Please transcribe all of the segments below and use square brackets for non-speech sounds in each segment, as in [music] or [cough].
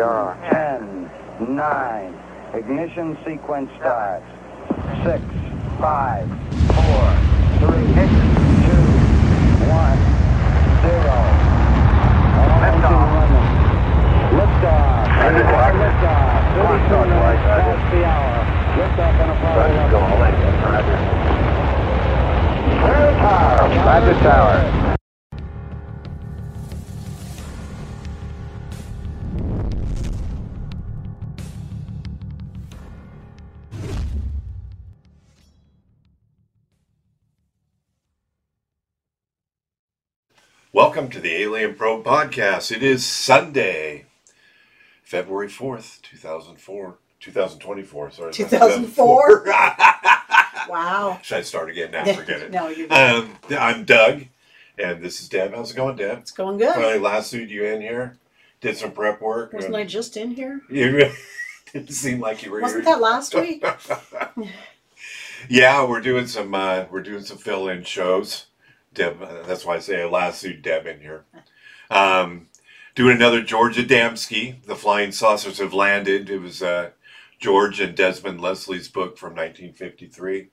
Zero, 10, 9, ignition sequence starts. 6, 5, 4, 3, 2, 1, 0. All engine running. Liftoff. Roger. Liftoff. 32 Clock, minutes Roger. past the hour. Liftoff on Apollo 11. Roger Tower. Welcome to the Alien Probe Podcast. It is Sunday, February 4th, 2004. 2024, sorry. 2004? [laughs] Wow. Should I start again now? [laughs] Forget it. no, you're Um, I'm Doug, and this is Deb. How's it going, Deb? It's going good. Finally lassoed you in here. Did some prep work. Wasn't I just in here? You [laughs] didn't seem like you were Wasn't here. that last week? yeah, we're doing some uh, we're doing some fill-in shows. Deb, that's why I say I lassoed Deb in here. Um, doing another Georgia Adamski. The Flying Saucers have landed. It was uh, George and Desmond Leslie's book from 1953.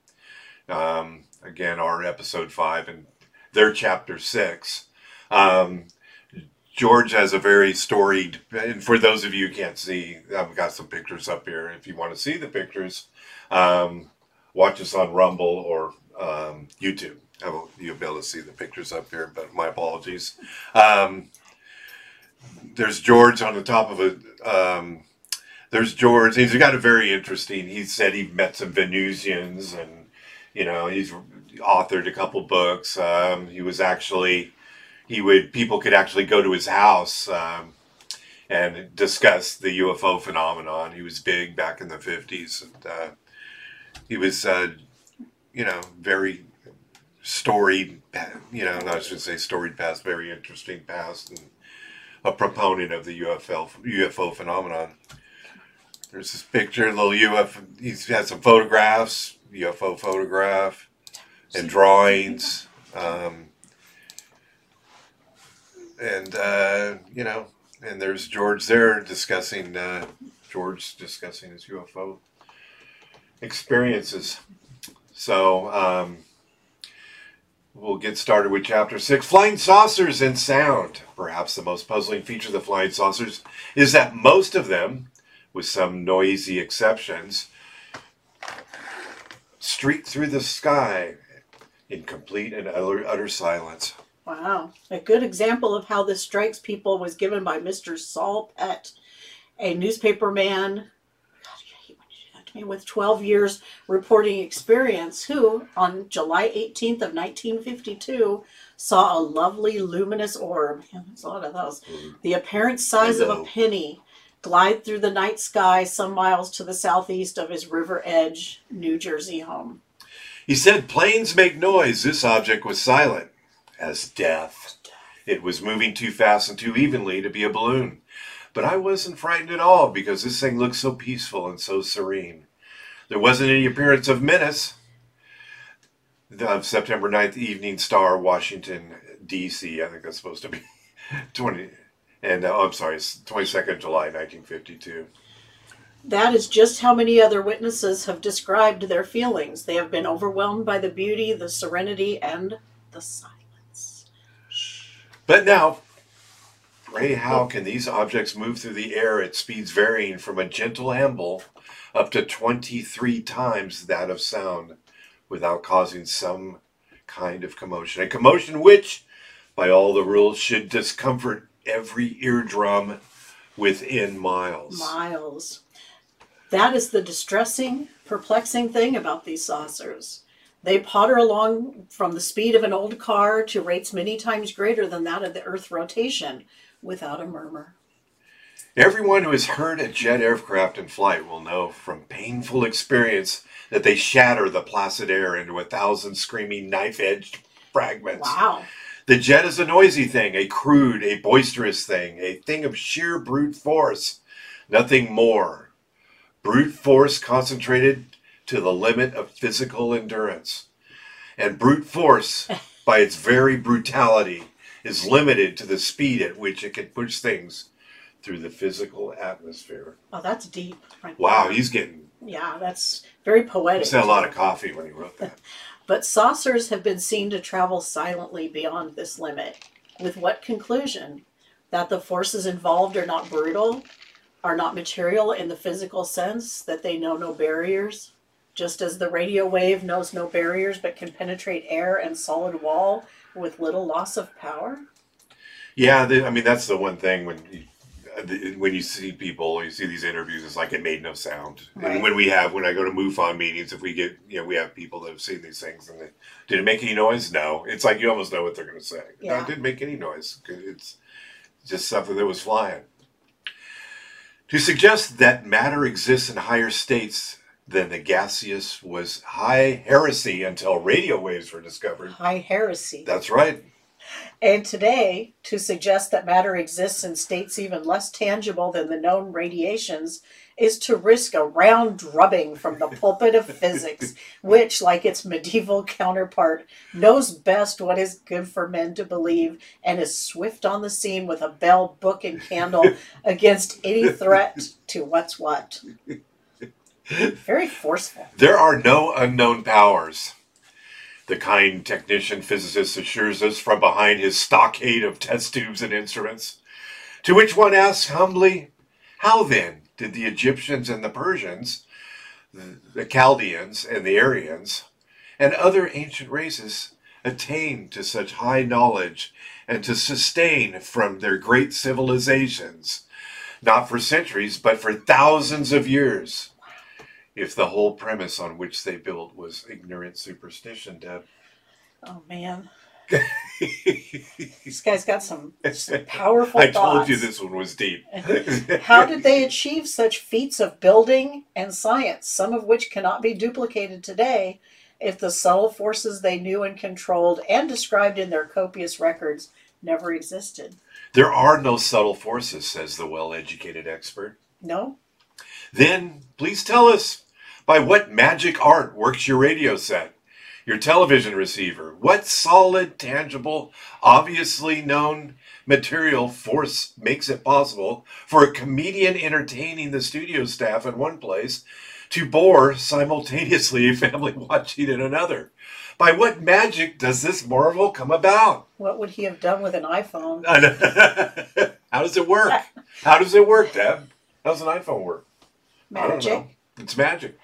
Um, again, our episode five and their chapter six. Um, George has a very storied, and for those of you who can't see, I've got some pictures up here. If you want to see the pictures, um, watch us on Rumble or um, YouTube. I will, you'll be able to see the pictures up here, but my apologies. Um, there's George on the top of a. Um, there's George. He's got a very interesting. He said he met some Venusians, and you know he's authored a couple books. Um, he was actually he would people could actually go to his house um, and discuss the UFO phenomenon. He was big back in the fifties, and uh, he was uh, you know very storied. You know, I should say storied past, very interesting past, and a proponent of the UFO UFO phenomenon. There's this picture, little UFO. He's had some photographs, UFO photograph, and drawings. Um, and uh, you know, and there's George there discussing uh, George discussing his UFO experiences. So um, we'll get started with chapter six: flying saucers and sound. Perhaps the most puzzling feature of the flying saucers is that most of them, with some noisy exceptions, streak through the sky in complete and utter, utter silence. Wow. A good example of how this strikes people was given by Mr. Saul Pett, a newspaper man God, I hate when you do that to me, with 12 years reporting experience, who, on July 18th of 1952, saw a lovely luminous orb. Yeah, there's a lot of those. Mm. The apparent size of a penny glide through the night sky some miles to the southeast of his River Edge, New Jersey home. He said, Planes make noise. This object was silent as death. It was moving too fast and too evenly to be a balloon. But I wasn't frightened at all because this thing looked so peaceful and so serene. There wasn't any appearance of menace. The September 9th Evening Star, Washington, D.C. I think that's supposed to be [laughs] 20. And, uh, oh, I'm sorry, it's 22nd July, 1952. That is just how many other witnesses have described their feelings. They have been overwhelmed by the beauty, the serenity, and the silence. But now, Ray, how can these objects move through the air at speeds varying from a gentle amble up to 23 times that of sound without causing some kind of commotion? A commotion which, by all the rules, should discomfort every eardrum within miles. Miles. That is the distressing, perplexing thing about these saucers. They potter along from the speed of an old car to rates many times greater than that of the Earth's rotation without a murmur. Everyone who has heard a jet aircraft in flight will know from painful experience that they shatter the placid air into a thousand screaming knife edged fragments. Wow. The jet is a noisy thing, a crude, a boisterous thing, a thing of sheer brute force. Nothing more. Brute force concentrated to the limit of physical endurance. And brute force, by its very brutality, is limited to the speed at which it can push things through the physical atmosphere. Oh, that's deep. Right Wow, there. he's getting yeah, that's very poetic. he's had a lot of coffee when he wrote that. [laughs] But saucers have been seen to travel silently beyond this limit. With what conclusion? That the forces involved are not brutal, are not material in the physical sense, that they know no barriers, just as the radio wave knows no barriers but can penetrate air and solid wall with little loss of power? Yeah, I mean that's the one thing when you, when you see people, you see these interviews, it's like it made no sound. Right. And when we have, when I go to MUFON meetings, if we get, you know, we have people that have seen these things, and they, did it make any noise? No. It's like you almost know what they're going to say. No, it didn't make any noise. It's just something that was flying. To suggest that matter exists in higher states than the gaseous was high heresy until radio waves were discovered. High heresy. That's right. And today, to suggest that matter exists in states even less tangible than the known radiations is to risk a round drubbing from the pulpit of physics, [laughs] which, like its medieval counterpart, knows best what is good for men to believe and is swift on the scene with a bell, book, and candle [laughs] against any threat to what's what. [laughs] Very forceful. There are no unknown powers. The kind technician physicist assures us from behind his stockade of test tubes and instruments. To which one asks humbly, How then did the Egyptians and the Persians, the Chaldeans and the Aryans, and other ancient races attain to such high knowledge and to sustain from their great civilizations, not for centuries, but for thousands of years? If the whole premise on which they built was ignorant superstition, Deb. Oh man, [laughs] this guy's got some, some [laughs] powerful I thoughts. told you this one was deep. [laughs] How did they achieve such feats of building and science, some of which cannot be duplicated today, if the subtle forces they knew and controlled and described in their copious records never existed? There are no subtle forces, says the well educated expert. No? Then, please tell us by what magic art works your radio set, your television receiver? What solid, tangible, obviously known material force makes it possible for a comedian entertaining the studio staff in one place to bore simultaneously a family [laughs] watching in another? By what magic does this marvel come about? What would he have done with an iPhone? [laughs] How does it work? How does it work, Deb? How does an iPhone work? Magic. It's magic.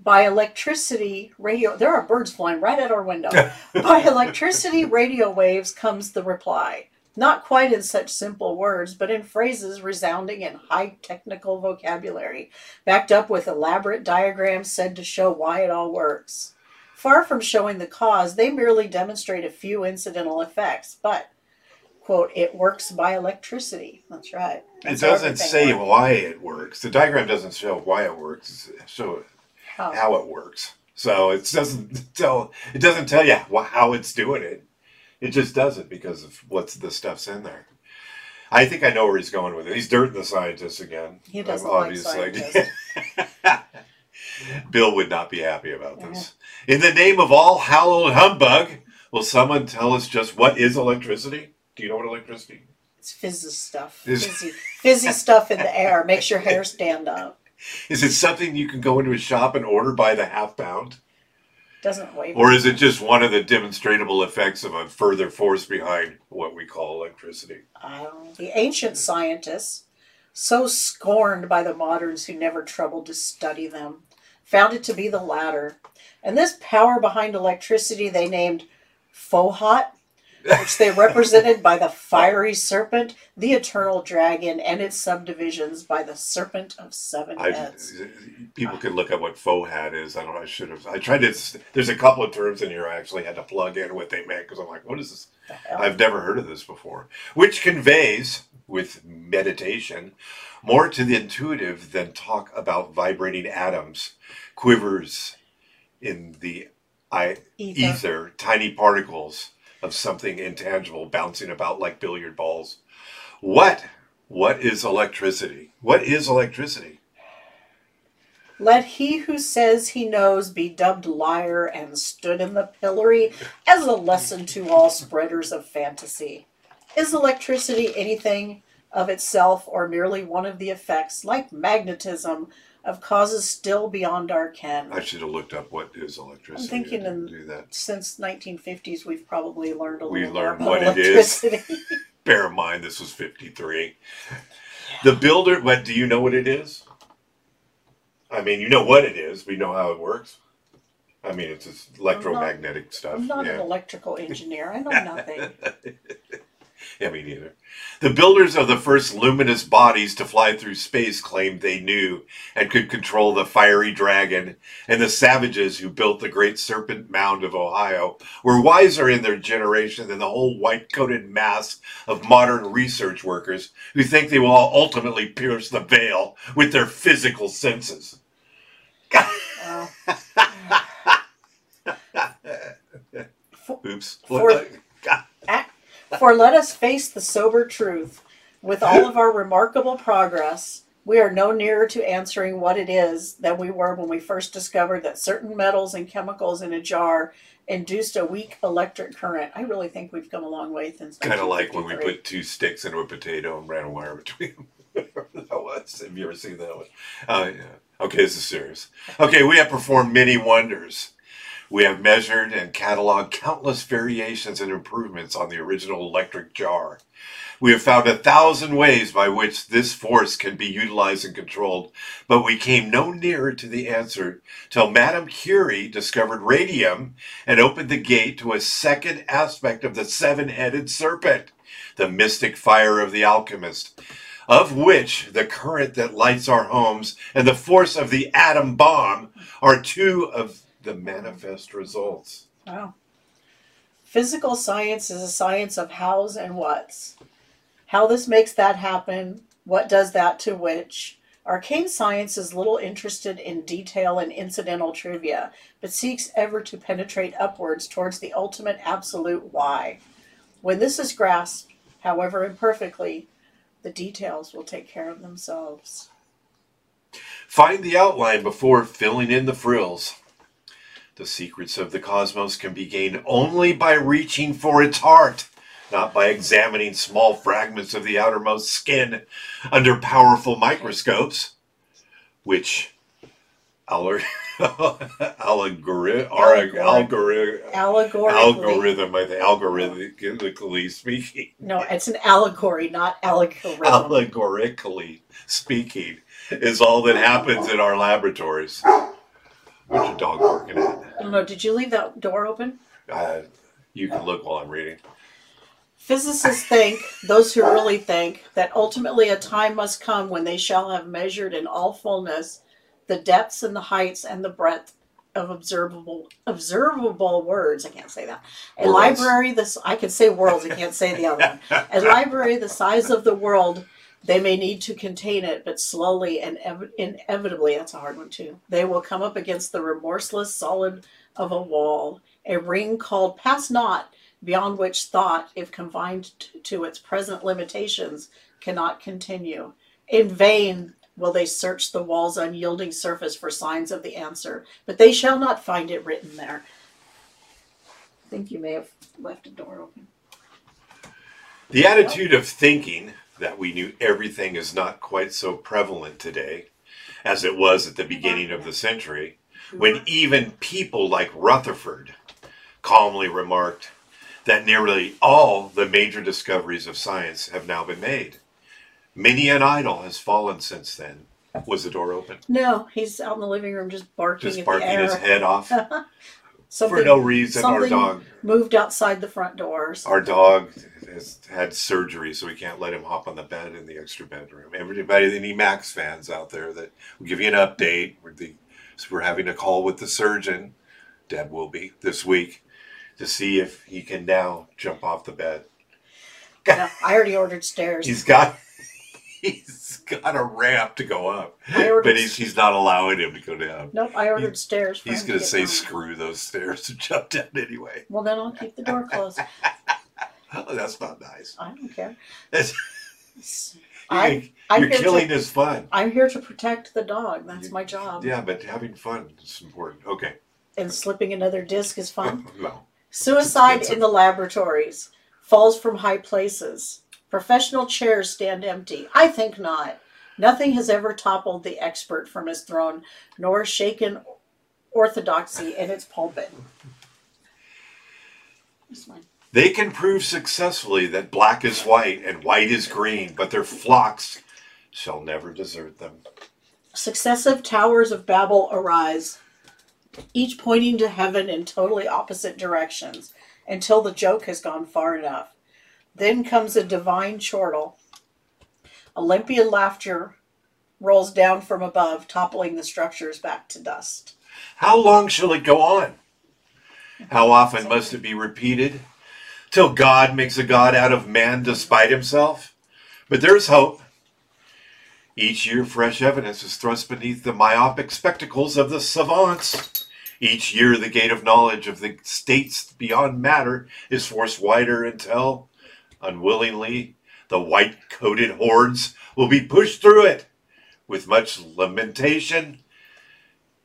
By electricity, radio. There are birds flying right at our window. [laughs] By electricity, radio waves comes the reply. Not quite in such simple words, but in phrases resounding in high technical vocabulary, backed up with elaborate diagrams said to show why it all works. Far from showing the cause, they merely demonstrate a few incidental effects, but, quote, it works by electricity. That's right. It That's how doesn't say works. why it works. The diagram doesn't show why it works. It show How? it works. So it doesn't [laughs] tell. It doesn't tell you how it's doing it. It just does it because of what's the stuff's in there. I think I know where he's going with it. He's dirting the scientists again. He doesn't I'm like scientists. [laughs] Bill would not be happy about this. In the name of all hallowed humbug, will someone tell us just what is electricity? Do you know what electricity? It's fizzy stuff. Fizzy, fizzy stuff in the air makes your hair stand up. Is it something you can go into a shop and order by the half pound? Doesn't wave. Or is it just one of the demonstrable effects of a further force behind what we call electricity? Um, the ancient scientists, so scorned by the moderns who never troubled to study them, found it to be the latter. And this power behind electricity they named Fohat, which they represented by the fiery serpent, the eternal dragon, and its subdivisions by the serpent of seven I, heads. people can look up what Fohat is. I don't know. I should have. I tried to. There's a couple of terms in here I actually had to plug in what they meant because I'm like, what is this? I've never heard of this before. Which conveys, with meditation, more to the intuitive than talk about vibrating atoms, quivers in the I, Ether. ether, tiny particles of something intangible bouncing about like billiard balls. What? What is electricity? What is electricity? Let he who says he knows be dubbed liar and stood in the pillory as a lesson to all spreaders of fantasy. Is electricity anything of itself or merely one of the effects, like magnetism, of causes still beyond our ken. I should have looked up what is electricity. I'm thinking I didn't in- do that. Since 1950s, we've probably learned a We little learned more about what it is. electricity. [laughs] [laughs] Bear in mind, this was 53. The builder, what do you know what it is? I mean, you know what it is. We know how it works. I mean, it's just electromagnetic stuff. I'm not an yeah. electrical engineer. I know [laughs] nothing. [laughs] yeah, me neither. The builders of the first luminous bodies to fly through space claimed they knew and could control the fiery dragon, and the savages who built the great serpent mound of Ohio were wiser in their generation than the whole white coated mass of modern research workers who think they will ultimately pierce the veil with their physical senses. [laughs] Oops. For- For let us face the sober truth. With all of our remarkable progress, we are no nearer to answering what it is than we were when we first discovered that certain metals and chemicals in a jar induced a weak electric current. I really think we've come a long way since. kind of like when we put two sticks into a potato and ran a wire between them. [laughs] That was. Have you ever seen that one? Oh, yeah. Okay, this is serious. Okay, we have performed many wonders. We have measured and cataloged countless variations and improvements on the original electric jar. We have found a thousand ways by which this force can be utilized and controlled, but we came no nearer to the answer till Madame Curie discovered radium and opened the gate to a second aspect of the seven headed serpent, the mystic fire of the alchemist, of which the current that lights our homes and the force of the atom bomb are two of the manifest results. Wow. Physical science is a science of hows and whats. How this makes that happen, what does that to which. Arcane science is little interested in detail and incidental trivia, but seeks ever to penetrate upwards towards the ultimate absolute why. When this is grasped, however imperfectly, the details will take care of themselves. Find the outline before filling in the frills. The secrets of the cosmos can be gained only by reaching for its heart, not by examining small fragments of the outermost skin under powerful microscopes, which aller- [laughs] allegori- Allegoric. algori- Allegorically. algorithm, I think, algorithmically speaking, No, it's an allegory, not algorithm. allegorically speaking, is all that happens in our laboratories. What's your dog barking at? I don't know. Did you leave that door open? Uh, you can look while I'm reading. Physicists think, those who really think, that ultimately a time must come when they shall have measured in all fullness the depths and the heights and the breadth of observable observable words. I can't say that. A Worlds. library this I can say worlds, I can't say the other one. A [laughs] library the size of the world, they may need to contain it, but slowly and ev- inevitably, that's a hard one too. They will come up against the remorseless solid of a wall, a ring called pass not, beyond which thought, if confined t- to its present limitations, cannot continue. In vain will they search the wall's unyielding surface for signs of the answer, but they shall not find it written there. I think you may have left a door open. The attitude of thinking that we knew everything is not quite so prevalent today as it was at the beginning of the century, mm-hmm. when even people like Rutherford calmly remarked that nearly all the major discoveries of science have now been made. Many an idol has fallen since then. Was the door open? No, he's out in the living room just barking Just barking his head off [laughs] something for no reason. Our dog, moved outside the front doors. our dog has had surgery, so we can't let him hop on the bed in the extra bedroom. Everybody, any Max fans out there, that will give you an update. We're, the, so we're having a call with the surgeon. Deb will be this week to see if he can now jump off the bed. No, I already ordered stairs. He's got he's got a ramp to go up, ordered but he's he's not allowing him to go down. Nope, I ordered stairs. For He's gonna say down. screw those stairs and jump down anyway. Well, then I'll keep the door closed. [laughs] Oh, that's not nice. I don't care. [laughs] I, you're killing to, his fun. I'm here to protect the dog. That's my job. Yeah, but having fun is important. Okay. And slipping another disc is fun. [laughs] No. Suicide in the laboratories falls from high places. Professional chairs stand empty. I think not. Nothing has ever toppled the expert from his throne, nor shaken orthodoxy in its pulpit. They can prove successfully that black is white and white is green, but their flocks shall never desert them. Successive towers of Babel arise, each pointing to heaven in totally opposite directions, until the joke has gone far enough. Then comes a divine chortle. Olympian laughter rolls down from above, toppling the structures back to dust. How long shall it go on? How often must it be repeated? Till God makes a God out of man despite himself? But there's hope. Each year, fresh evidence is thrust beneath the myopic spectacles of the savants. Each year, the gate of knowledge of the states beyond matter is forced wider until, unwillingly, the white coated hordes will be pushed through it with much lamentation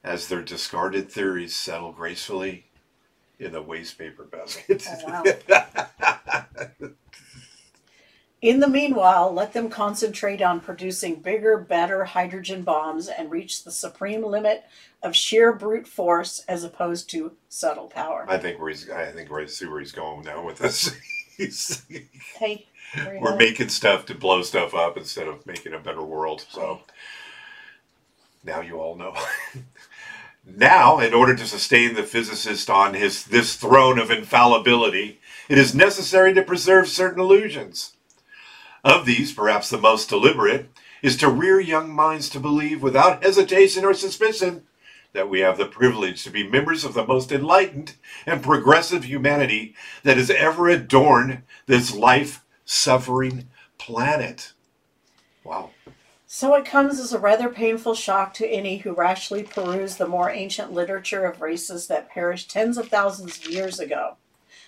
as their discarded theories settle gracefully in the waste paper basket. Oh, wow. In the meanwhile, let them concentrate on producing bigger, better hydrogen bombs and reach the supreme limit of sheer brute force as opposed to subtle power. I think where he's, I think where I see where he's going now with this. [laughs] Hey, we're making stuff to blow stuff up instead of making a better world. So now you all know. now, in order to sustain the physicist on his this throne of infallibility, it is necessary to preserve certain illusions. Of these, perhaps the most deliberate is to rear young minds to believe without hesitation or suspicion that we have the privilege to be members of the most enlightened and progressive humanity that has ever adorned this life suffering planet. Wow. So it comes as a rather painful shock to any who rashly peruse the more ancient literature of races that perished tens of thousands of years ago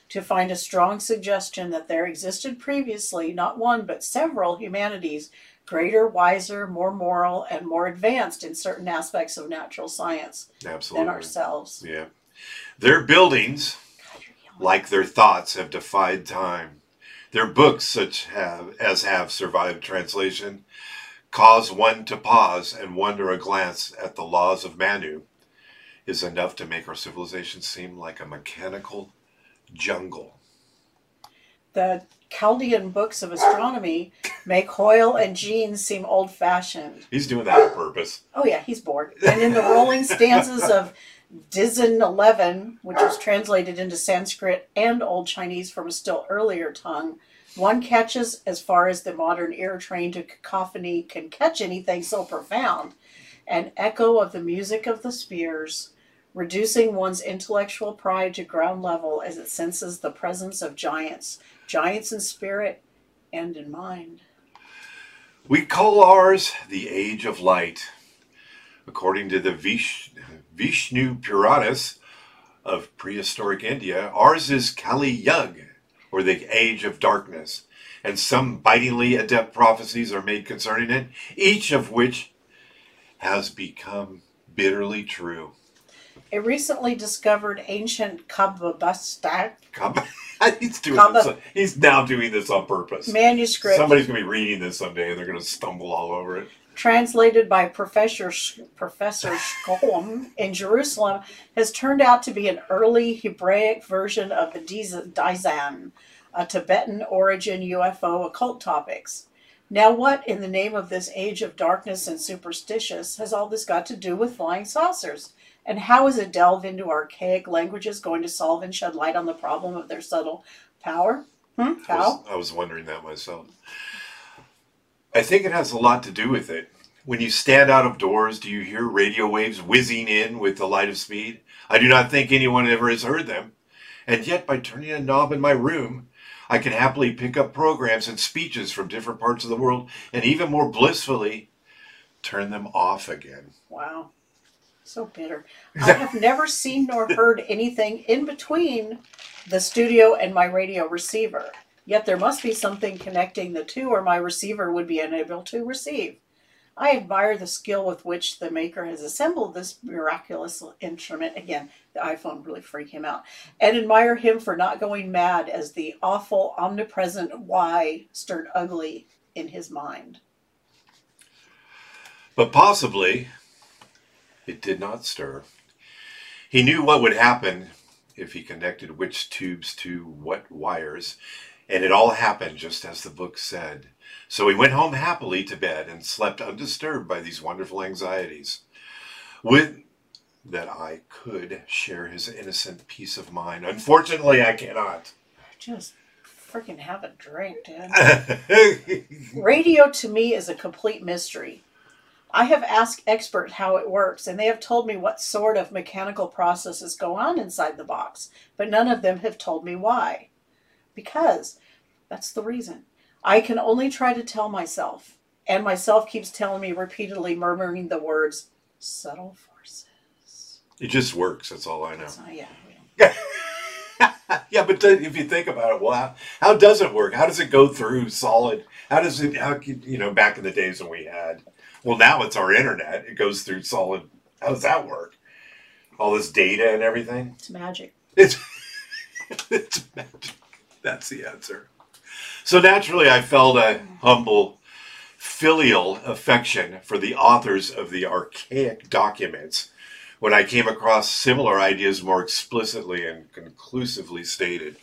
to find a strong suggestion that there existed previously not one but several humanities greater, wiser, more moral, and more advanced in certain aspects of natural science Absolutely. than ourselves. Yeah. Their buildings, like their thoughts, have defied time. Their books, such have as have survived translation, cause one to pause and wonder a glance at the laws of Manu is enough to make our civilization seem like a mechanical jungle. The Chaldean books of astronomy make Hoyle and Jean seem old fashioned. He's doing that on purpose. Oh yeah, he's bored. And in the rolling stanzas [laughs] of Dzyan 11, which was translated into Sanskrit and Old Chinese from a still earlier tongue, one catches as far as the modern ear trained to cacophony can catch anything so profound, an echo of the music of the spheres reducing one's intellectual pride to ground level as it senses the presence of giants, giants in spirit and in mind. We call ours the Age of Light. According to the Vish, Vishnu Puranas of prehistoric India, ours is Kali Yug, or the Age of Darkness, and some bitingly adept prophecies are made concerning it, each of which has become bitterly true. A recently discovered ancient Kabbalistic Come, [laughs] he's doing this. He's now doing this on purpose. manuscript Somebody's gonna be reading this someday, and they're gonna stumble all over it. translated by Professor Sh- Professor Scholem in Jerusalem has turned out to be an early Hebraic version of the Dzyan, a Tibetan origin UFO occult topics. Now, what in the name of this age of darkness and superstitious has all this got to do with flying saucers? And how is a delve into archaic languages going to solve and shed light on the problem of their subtle power? Hmm? I was, I was wondering that myself. I think it has a lot to do with it. When you stand out of doors, do you hear radio waves whizzing in with the light of speed? I do not think anyone ever has heard them. And yet, by turning a knob in my room, I can happily pick up programs and speeches from different parts of the world and even more blissfully turn them off again. Wow. So bitter. [laughs] I have never seen nor heard anything in between the studio and my radio receiver. Yet there must be something connecting the two, or my receiver would be unable to receive. I admire the skill with which the maker has assembled this miraculous instrument. Again, the iPhone really freaked him out. And admire him for not going mad as the awful, omnipresent why stirred ugly in his mind. But possibly it did not stir. He knew what would happen if he connected which tubes to what wires, and it all happened just as the book said. So he went home happily to bed and slept undisturbed by these wonderful anxieties. With that I could share his innocent peace of mind. Unfortunately, I cannot. Just freaking have a drink, dude. [laughs] Radio to me is a complete mystery. I have asked experts how it works, and they have told me what sort of mechanical processes go on inside the box, but none of them have told me why. Because that's the reason. I can only try to tell myself, and myself keeps telling me repeatedly, murmuring the words subtle forces. it just works. That's all I know. So, yeah. [laughs] yeah, but if you think about it, well, how, how does it work? How does it go through solid? How does it? How you know? Back in the days when we had, well, now it's our internet. It goes through solid. How does that work? All this data and everything. It's magic. It's [laughs] it's magic. That's the answer. So naturally, I felt a humble filial affection for the authors of the archaic documents when I came across similar ideas more explicitly and conclusively stated.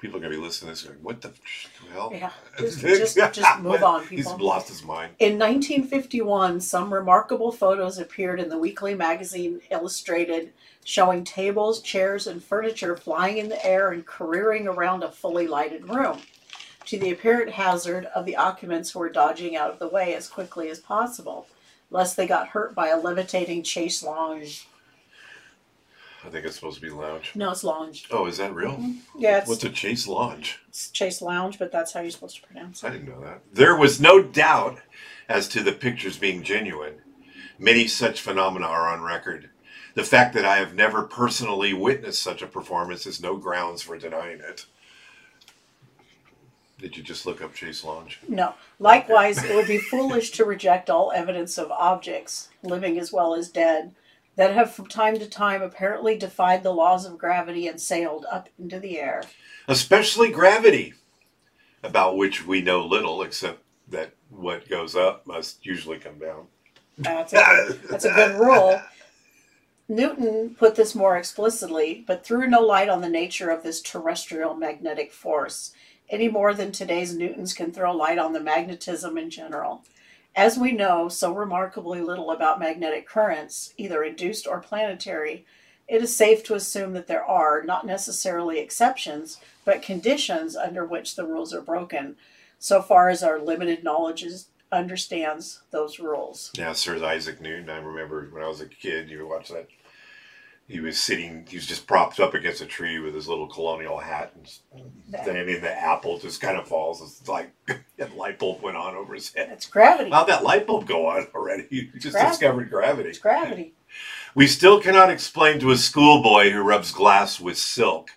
People are going to be listening to this going, what the hell? Yeah. [laughs] Just, just, just move on, People. He's lost his mind. In 1951, some remarkable photos appeared in the weekly magazine Illustrated showing tables, chairs, and furniture flying in the air and careering around a fully lighted room, to the apparent hazard of the occupants who were dodging out of the way as quickly as possible, lest they got hurt by a levitating chase lounge. I think it's supposed to be lounge. No, it's lounge. Oh, is that real? Mm-hmm. Yeah, it's, What's a chase lounge? it's chase lounge, but that's how you're supposed to pronounce it. I didn't know that. There was no doubt as to the pictures being genuine. Many such phenomena are on record. The fact that I have never personally witnessed such a performance is no grounds for denying it. Did you just look up Chase Lounge? No. Likewise, it would be foolish to reject all evidence of objects, living as well as dead, that have from time to time apparently defied the laws of gravity and sailed up into the air. Especially gravity, about which we know little except that what goes up must usually come down. That's a, that's a good rule. Newton put this more explicitly, but threw no light on the nature of this terrestrial magnetic force, any more than today's Newtons can throw light on the magnetism in general. As we know so remarkably little about magnetic currents, either induced or planetary, it is safe to assume that there are, not necessarily exceptions, but conditions under which the rules are broken, so far as our limited knowledge is, understands those rules. Yeah, Sir Isaac Newton. I remember when I was a kid, you would watch that. He was sitting, he was just propped up against a tree with his little colonial hat, and then and the apple just kind of falls. It's like [laughs] a light bulb went on over his head. It's gravity. How'd that light bulb go on already? [laughs] You just Gravity. discovered gravity. It's gravity. We still cannot explain to a schoolboy who rubs glass with silk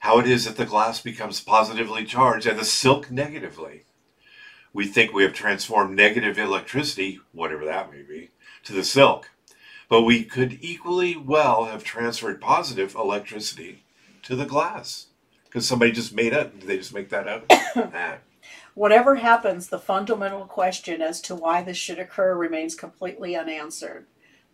how it is that the glass becomes positively charged and the silk negatively. We think we have transformed negative electricity, whatever that may be, to the silk. But we could equally well have transferred positive electricity to the glass. Because somebody just made it. Did they just make that up? [coughs] Ah. Whatever happens, the fundamental question as to why this should occur remains completely unanswered.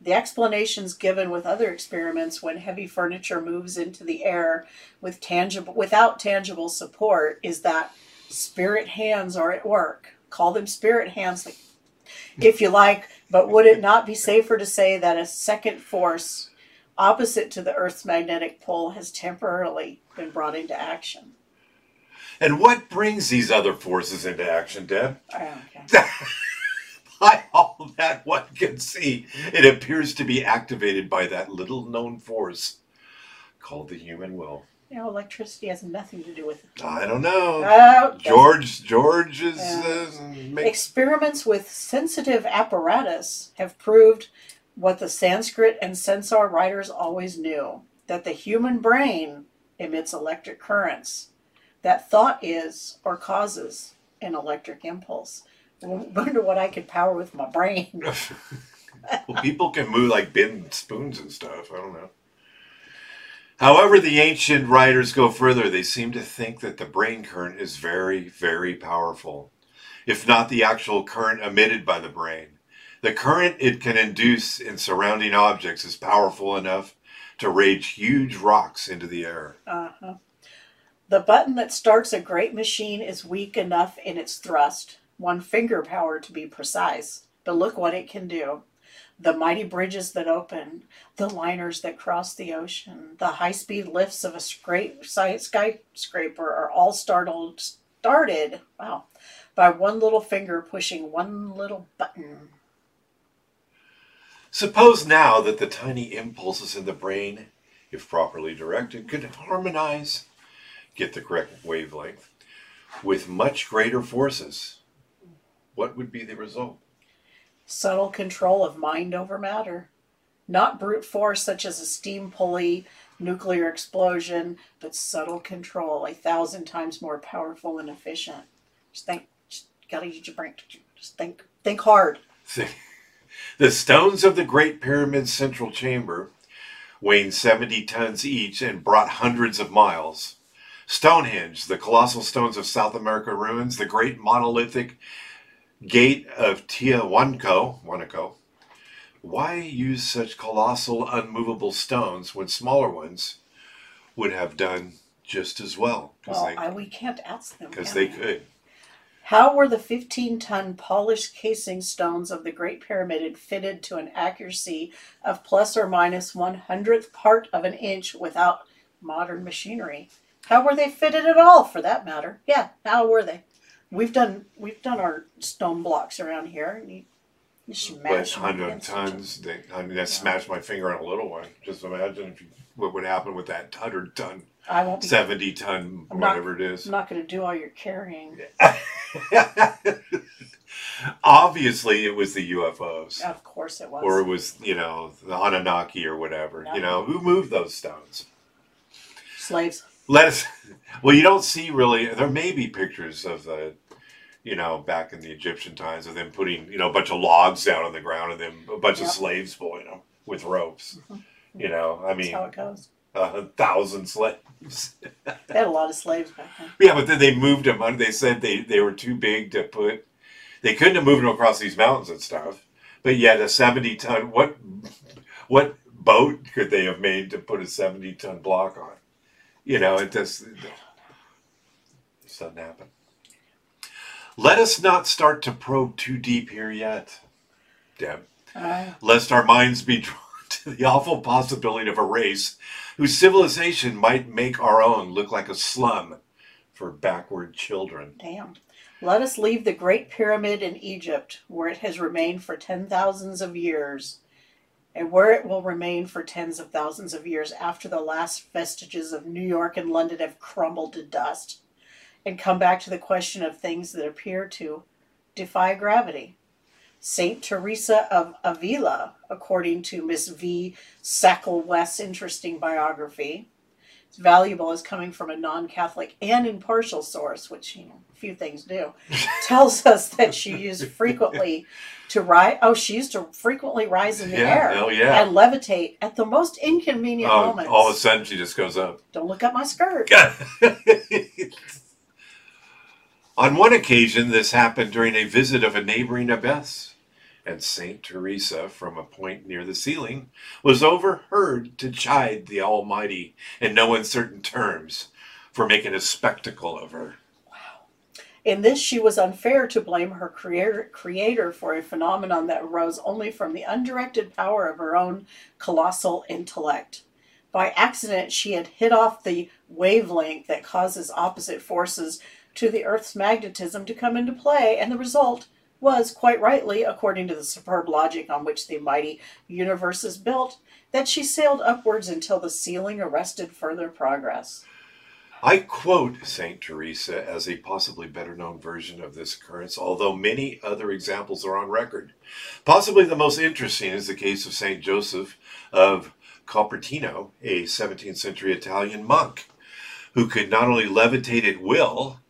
The explanations given with other experiments when heavy furniture moves into the air with tangible without tangible support is that spirit hands are at work. Call them spirit hands hmm. if you like, but would it not be safer to say that a second force opposite to the Earth's magnetic pole has temporarily been brought into action? And what brings these other forces into action, Deb? [laughs] By all that one can see, it appears to be activated by that little known force called the human will. You know, electricity has nothing to do with it. I don't know. Oh, George George is uh, makes Experiments with sensitive apparatus have proved what the Sanskrit and Senzar writers always knew that the human brain emits electric currents. That thought is or causes an electric impulse. I wonder [laughs] what I could power with my brain. [laughs] [laughs] well, people can move like bend spoons and stuff. I don't know. However, the ancient writers go further. They seem to think that the brain current is very, very powerful, if not the actual current emitted by the brain. The current it can induce in surrounding objects is powerful enough to rage huge rocks into the air. Uh-huh. The button that starts a great machine is weak enough in its thrust, one finger power to be precise. But look what it can do. The mighty bridges that open, the liners that cross the ocean, the high speed lifts of a skyscraper are all startled, started, wow, by one little finger pushing one little button. Suppose now that the tiny impulses in the brain, if properly directed, could harmonize, get the correct wavelength, with much greater forces. What would be the result? Subtle control of mind over matter. Not brute force such as a steam pulley, nuclear explosion, but subtle control, a thousand times more powerful and efficient. Just think, just gotta use your brain. Just think, think hard. Think. The stones of the Great Pyramid's central chamber, weighing 70 tons each and brought hundreds of miles. Stonehenge, the colossal stones of South America ruins, the great monolithic gate of Tiahuanaco, Wanaco. Why use such colossal, unmovable stones when smaller ones would have done just as well? Well, they, I, we can't ask them. Because they could. How were the 15 ton polished casing stones of the Great Pyramid fitted to an accuracy of plus or minus one hundredth part of an inch without modern machinery? How were they fitted at all, for that matter? Yeah, how were they? We've done we've done our stone blocks around here. And you, you smash hundred tons. They, I mean, that yeah. smashed my finger on a little one. Just imagine if you, what would happen with that hundred ton I won't be, 70 ton, I'm whatever not, it is. I'm not going to do all your carrying. [laughs] Obviously, it was the UFOs. Of course it was. Or it was, you know, the Anunnaki or whatever. You know, who moved those stones? Slaves. Let us. [laughs] Well, you don't see really. There may be pictures of the, you know, back in the Egyptian times of them putting, you know, a bunch of logs down on the ground and then a bunch yep. of slaves pulling them with ropes. Mm-hmm. You know, I mean, how it goes a thousand slaves. [laughs] they had a lot of slaves back then. Yeah, but then they moved them. They said they, they were too big to put. They couldn't have moved them across these mountains and stuff. But yet, a seventy ton. What what boat could they have made to put a seventy ton block on? You know, it just it doesn't happen. Let us not start to probe too deep here yet, Deb. Uh, Lest our minds be [laughs] drawn to the awful possibility of a race whose civilization might make our own look like a slum for backward children. Damn. Let us leave the Great Pyramid in Egypt, where it has remained for ten thousands of years, and where it will remain for tens of thousands of years after the last vestiges of New York and London have crumbled to dust, and come back to the question of things that appear to defy gravity. Saint Teresa of Avila, according to Miss V. Sackville-West's interesting biography. It's valuable as coming from a non-Catholic and impartial source, which you know few things do. [laughs] tells us that she used frequently to rise. Oh, she used to frequently rise in the yeah, air oh, yeah. and levitate at the most inconvenient oh, moments. All of a sudden, she just goes up. Don't look at my skirt. [laughs] On one occasion, this happened during a visit of a neighboring abbess and Saint Teresa, from a point near the ceiling, was overheard to chide the Almighty in no uncertain terms for making a spectacle of her. In this, she was unfair to blame her creator for a phenomenon that arose only from the undirected power of her own colossal intellect. By accident, she had hit off the wavelength that causes opposite forces to the Earth's magnetism to come into play, and the result was, quite rightly, according to the superb logic on which the mighty universe is built, that she sailed upwards until the ceiling arrested further progress. I quote St. Teresa as a possibly better known version of this occurrence, although many other examples are on record. Possibly the most interesting is the case of St. Joseph of Cupertino, a 17th century Italian monk, who could not only levitate at will,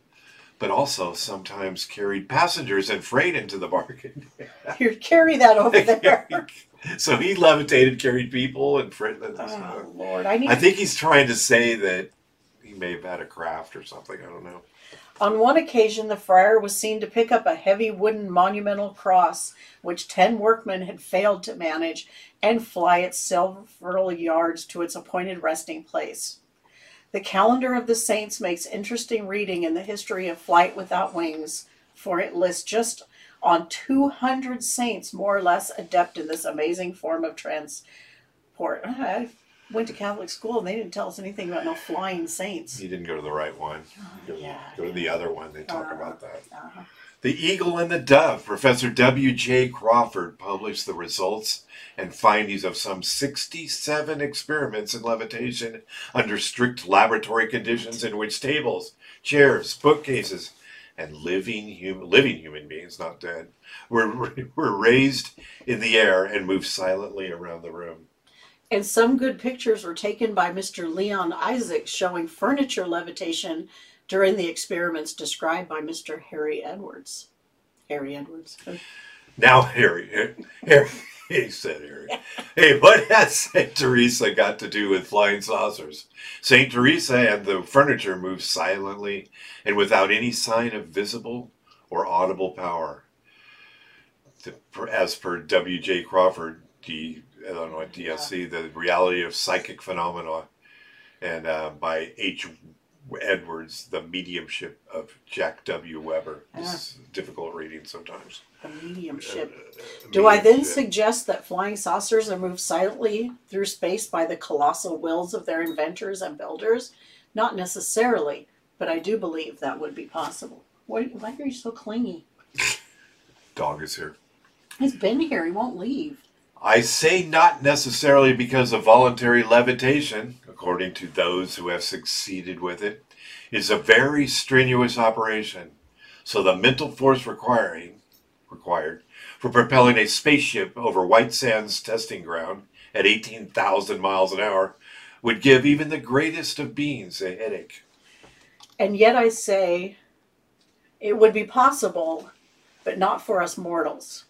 but also sometimes carried passengers and freight into the bargain. [laughs] you carry that over [laughs] there. so he levitated, carried people and freight. oh Lord, I need. I think he's trying to say that may have had a craft or something. I don't know. On one occasion, the friar was seen to pick up a heavy wooden monumental cross, which ten workmen had failed to manage, and fly it several yards to its appointed resting place. The calendar of the saints makes interesting reading in the history of flight without wings, for it lists just on 200 saints more or less adept in this amazing form of transport. [laughs] Went to Catholic school and they didn't tell us anything about no flying saints. You didn't go to the right one. Go, yeah. go to the other one. They talk Uh-huh. about that. Uh-huh. The Eagle and the Dove. Professor W.J. Crawford published the results and findings of some 67 experiments in levitation under strict laboratory conditions in which tables, chairs, bookcases, and living hum- living human beings, not dead, were, [laughs] were raised in the air and moved silently around the room. And some good pictures were taken by Mr. Leon Isaacs showing furniture levitation during the experiments described by Mr. Harry Edwards. Harry Edwards. Now, Harry, Harry, he said, Harry, hey, what has Saint Teresa got to do with flying saucers? Saint Teresa and the furniture moved silently and without any sign of visible or audible power. The, as per W.J. Crawford, D, Illinois DSC, the reality of psychic phenomena, and uh, by H. Edwards, the mediumship of Jack W. Webber. It's difficult reading sometimes. The mediumship. Uh, Do I then suggest that flying saucers are moved silently through space by the colossal wills of their inventors and builders? Not necessarily, but I do believe that would be possible. Why, why are you so clingy? [laughs] Dog is here. He's been here. He won't leave. I say not necessarily because of voluntary levitation, according to those who have succeeded with it, is a very strenuous operation. So the mental force requiring required for propelling a spaceship over White Sands testing ground at 18,000 miles an hour would give even the greatest of beings a headache. And yet I say it would be possible, but not for us mortals.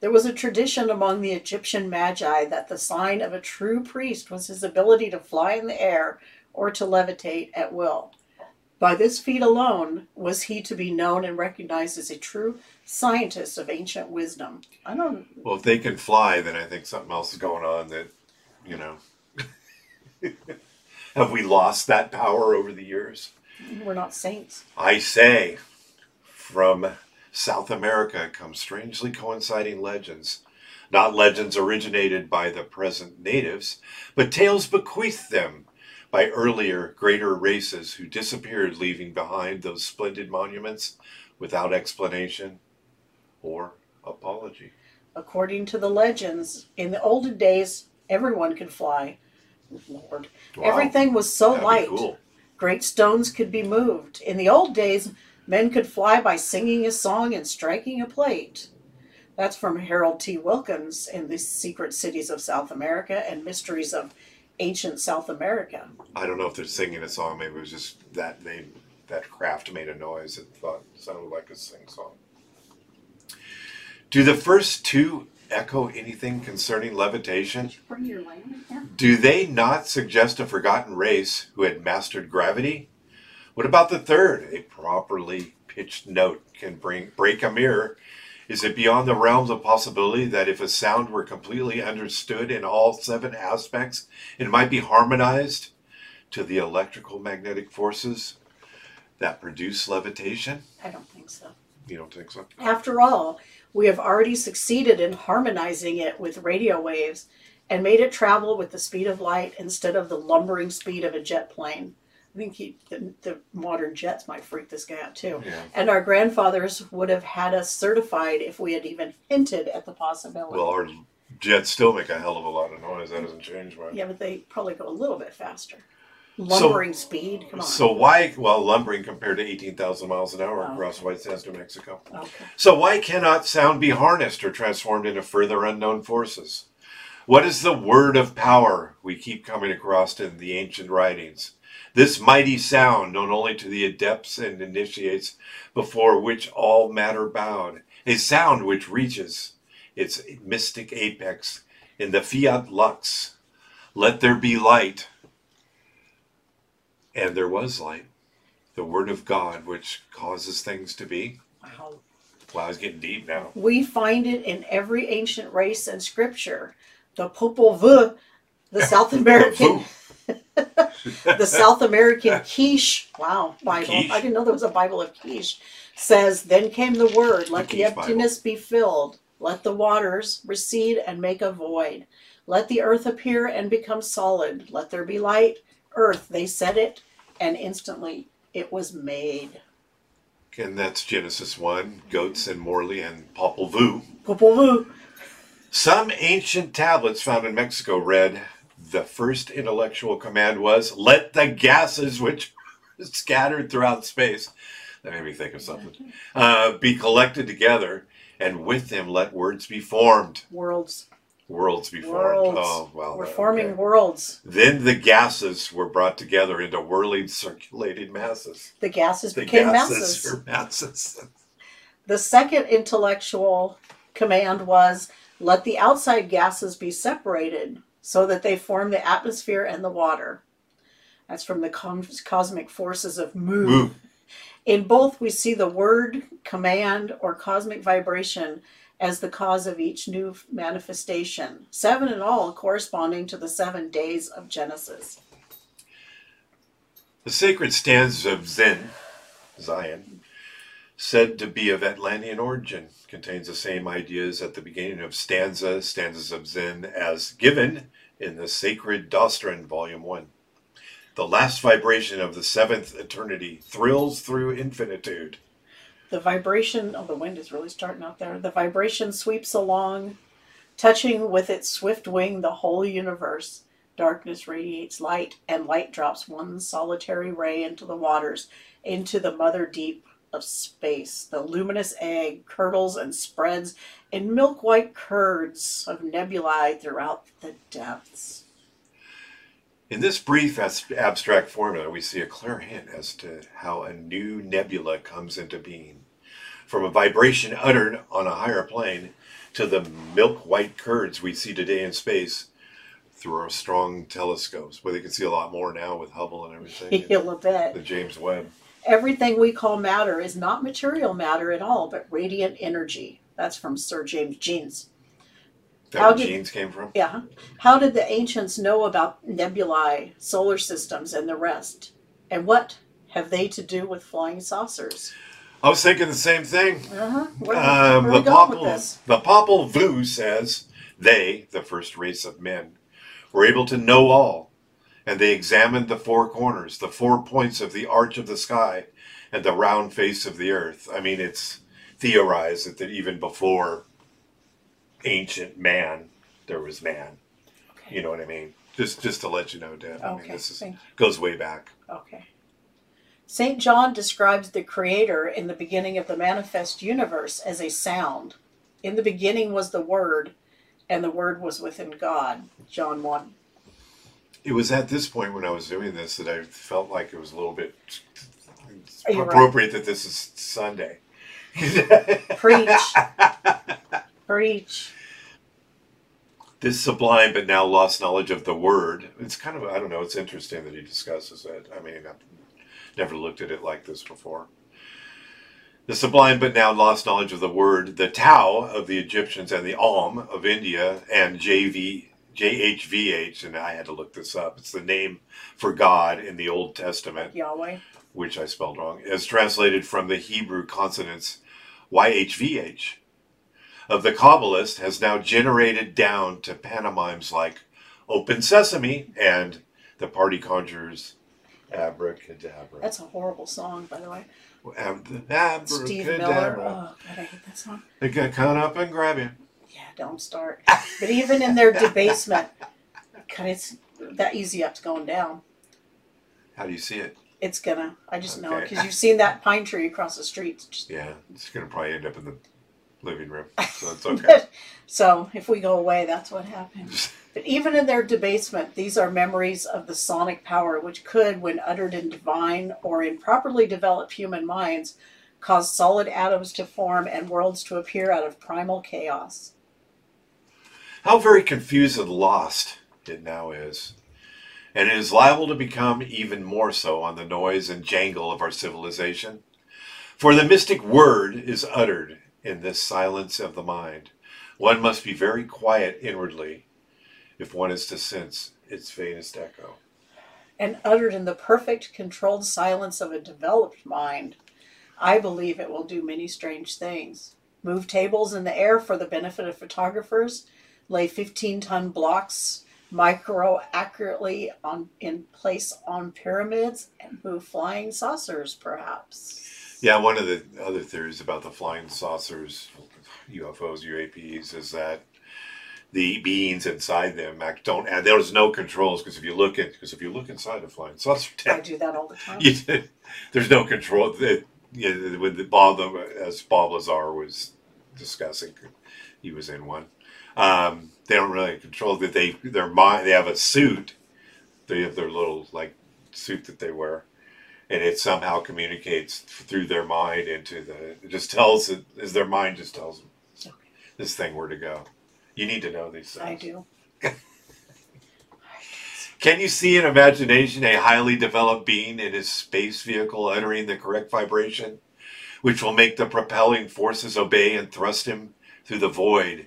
There was a tradition among the Egyptian magi that the sign of a true priest was his ability to fly in the air or to levitate at will. By this feat alone was he to be known and recognized as a true scientist of ancient wisdom. I don't Well, if they can fly, then I think something else is going on that, you know. [laughs] have we lost that power over the years? we're not saints. I say, from South America come strangely coinciding legends. Not legends originated by the present natives, but tales bequeathed them by earlier, greater races who disappeared, leaving behind those splendid monuments without explanation or apology. According to the legends, in the olden days, everyone could fly. Lord. Wow, Everything was so that'd light. cool. Great stones could be moved. In the old days, men could fly by singing a song and striking a plate. That's from Harold T. Wilkins in The Secret Cities of South America and Mysteries of Ancient South America. I don't know if they're singing a song. Maybe it was just that they that craft made a noise. It thought sounded like a sing song. Do the first two echo anything concerning levitation? Bring your lamp here. Do they not suggest a forgotten race who had mastered gravity? What about the third? A properly pitched note can bring break a mirror. Is it beyond the realms of possibility that if a sound were completely understood in all seven aspects, it might be harmonized to the electrical magnetic forces that produce levitation? I don't think so. You don't think so? After all, we have already succeeded in harmonizing it with radio waves and made it travel with the speed of light instead of the lumbering speed of a jet plane. I think he, the, the modern jets might freak this guy out too. Yeah. And our grandfathers would have had us certified if we had even hinted at the possibility. Well, our jets still make a hell of a lot of noise. That doesn't change much. yeah, but they probably go a little bit faster. Lumbering speed, come on. So why, well, lumbering compared to 18,000 miles an hour Oh, across White Sands, New Mexico. okay. So why cannot sound be harnessed or transformed into further unknown forces? What is the word of power we keep coming across in the ancient writings? This mighty sound, known only to the adepts and initiates, before which all matter bowed, a sound which reaches its mystic apex in the fiat lux. Let there be light. And there was light. The word of God, which causes things to be. Wow. Wow, it's getting deep now. We find it in every ancient race and scripture. The Popol Vuh, the South [laughs] American, [laughs] the South American [laughs] quiche, wow, Bible. Quiche. I didn't know there was a Bible of quiche. Says, then came the word, let the Bible. emptiness be filled, let the waters recede and make a void, let the earth appear and become solid, let there be light, earth. They said it, and instantly it was made. And that's Genesis 1, Goetz and Morley and Popol Vuh. Popol Vuh. Some ancient tablets found in Mexico read, the first intellectual command was, let the gases which [laughs] scattered throughout space, that made me think of something, [laughs] uh, be collected together, and with them let words be formed. Worlds. Worlds be formed. Oh, well. We're okay. forming worlds. Then the gases were brought together into whirling circulating masses. The gases The became gases masses. masses. [laughs] The second intellectual command was let the outside gases be separated so that they form the atmosphere and the water. That's from the cos- cosmic forces of. Mu. In both, we see the word, command, or cosmic vibration as the cause of each new manifestation. Seven in all, corresponding to the seven days of Genesis. The sacred stanzas of Zen, Dzyan, said to be of Atlantean origin, contains the same ideas at the beginning of stanza, stanzas of Zen, as given in the Secret Doctrine, Volume 1. The last vibration of the seventh eternity thrills through infinitude. The vibration, oh, the wind is really starting out there. The vibration sweeps along, touching with its swift wing the whole universe. Darkness radiates light, and light drops one solitary ray into the waters, into the mother deep of space. The luminous egg curdles and spreads in milk white curds of nebulae throughout the depths. In this brief abstract formula, we see a clear hint as to how a new nebula comes into being. From a vibration uttered on a higher plane to the milk white curds we see today in space through our strong telescopes, where they can see a lot more now with Hubble and everything, [laughs] a bit. the James Webb. Everything we call matter is not material matter at all, but radiant energy. That's from Sir James Jeans. That How did- genes came from? Yeah. How did the ancients know about nebulae, solar systems, and the rest? And what have they to do with flying saucers? I was thinking the same thing. Uh-huh. Where, Um, where the we going with Popol, this? the Popol Vuh says they, the first race of men, were able to know all, and they examined the four corners, the four points of the arch of the sky, and the round face of the earth. I mean, it's theorized that, that even before ancient man, there was man. You know what I mean? Just just to let you know, Deb. I mean, Okay, this is, goes way back. Okay. St. John describes the Creator in the beginning of the manifest universe as a sound. In the beginning was the Word, and the Word was within God. John 1. It was at this point when I was doing this that I felt like it was a little bit you right? appropriate that this is Sunday. [laughs] Preach. Preach. this sublime but now lost knowledge of the word. It's kind of I don't know. It's interesting that he discusses it. I mean, I've never looked at it like this before. The sublime but now lost knowledge of the word, the Tao of the Egyptians and the Om of India and JV JHVH, and I had to look this up. It's the name for God in the Old Testament Yahweh. which I spelled wrong, as translated from the Hebrew consonants YHVH, of the Kabbalist has now generated down to pantomimes like Open Sesame and The Party Conjures Abracadabra. That's a horrible song, by the way. Ab- Steve Miller. Oh, God, I hate that song. They got caught up and grab you. Yeah, don't start. But even in their debasement, God, it's that easy up's going down. How do you see it? It's gonna. I just know Okay. because you've seen that pine tree across the street. Just- Yeah, it's to probably end up in the living room, so it's [laughs] okay. so if we go away, that's what happens. [laughs] But even in their debasement, these are memories of the sonic power which could, when uttered in divine or in properly developed human minds, cause solid atoms to form and worlds to appear out of primal chaos. How very confused and lost it now is. And it is liable to become even more so on the noise and jangle of our civilization. For the mystic word is uttered in this silence of the mind. One must be very quiet inwardly if one is to sense its faintest echo. And uttered in the perfect, controlled silence of a developed mind, I believe it will do many strange things. Move tables in the air for the benefit of photographers, lay 15 ton blocks micro accurately on in place on pyramids, and move flying saucers, perhaps. Yeah, one of the other theories about the flying saucers, UFOs, UAPs, is that the beings inside them act don't and there's no controls because if you look at because if you look inside a flying saucer I do that all the time. [laughs] you, there's no control. That you know, with the Bob, as Bob Lazar was discussing, he was in one. Um, they don't really control that. They their mind. They have a suit. They have their little like suit that they wear, and it somehow communicates through their mind into the. It just tells it as their mind just tells them Okay. this thing where to go. You need to know these things. I do. [laughs] Can you see in imagination a highly developed being in his space vehicle uttering the correct vibration, which will make the propelling forces obey and thrust him through the void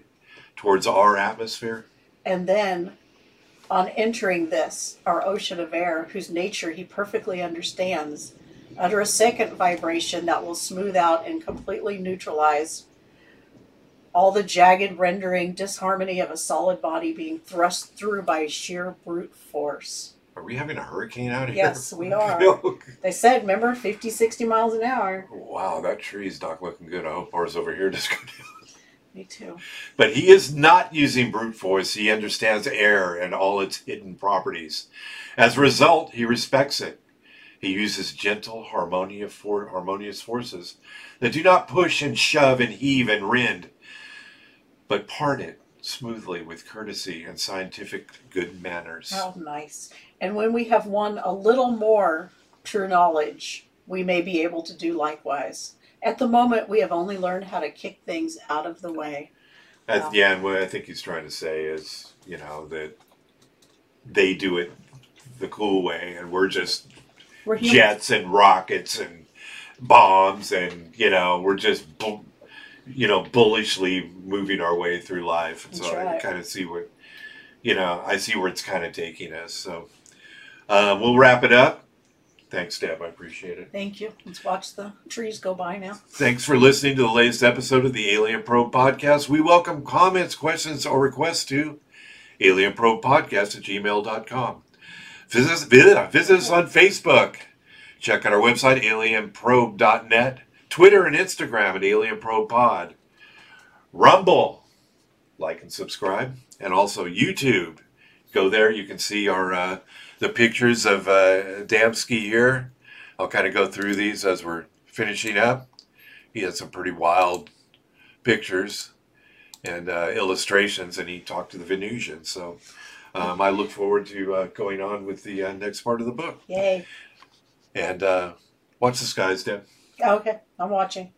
towards our atmosphere? And then, on entering this, our ocean of air, whose nature he perfectly understands, utter a second vibration that will smooth out and completely neutralize all the jagged rendering disharmony of a solid body being thrust through by sheer brute force. Are we having a hurricane out here? Yes, we [laughs] are. They said, remember, 50, 60 miles an hour. wow, that tree's not looking good. I hope ours over here just go down. Me too. But he is not using brute force. He understands air and all its hidden properties. As a result, he respects it. He uses gentle, harmonious, for, harmonious forces that do not push and shove and heave and rend, but part it smoothly with courtesy and scientific good manners. How nice. And when we have won a little more true knowledge, we may be able to do likewise. At the moment, we have only learned how to kick things out of the way. At Wow. the end, what I think he's trying to say is, you know, that they do it the cool way, and we're just We're jets and rockets and bombs, and you know, we're just, you know, bullishly moving our way through life. And so That's I right. kind of see what, you know, I see where it's kind of taking us. So uh, we'll wrap it up. Thanks, Deb. I appreciate it. Thank you. Let's watch the trees go by now. Thanks for listening to the latest episode of the Alien Probe Podcast. We welcome comments, questions, or requests to alienprobepodcast at gmail.com. Visit us, visit, visit us on Facebook. Check out our website, alienprobe.net, Twitter and Instagram at alienprobepod, Rumble, like and subscribe, and also YouTube. Go there, you can see our uh, the pictures of uh, Adamski here. I'll kind of go through these as we're finishing up. He had some pretty wild pictures and uh, illustrations, and he talked to the Venusians. So um, I look forward to uh, going on with the uh, next part of the book. Yay. And uh, watch the skies, Deb. Okay, I'm watching.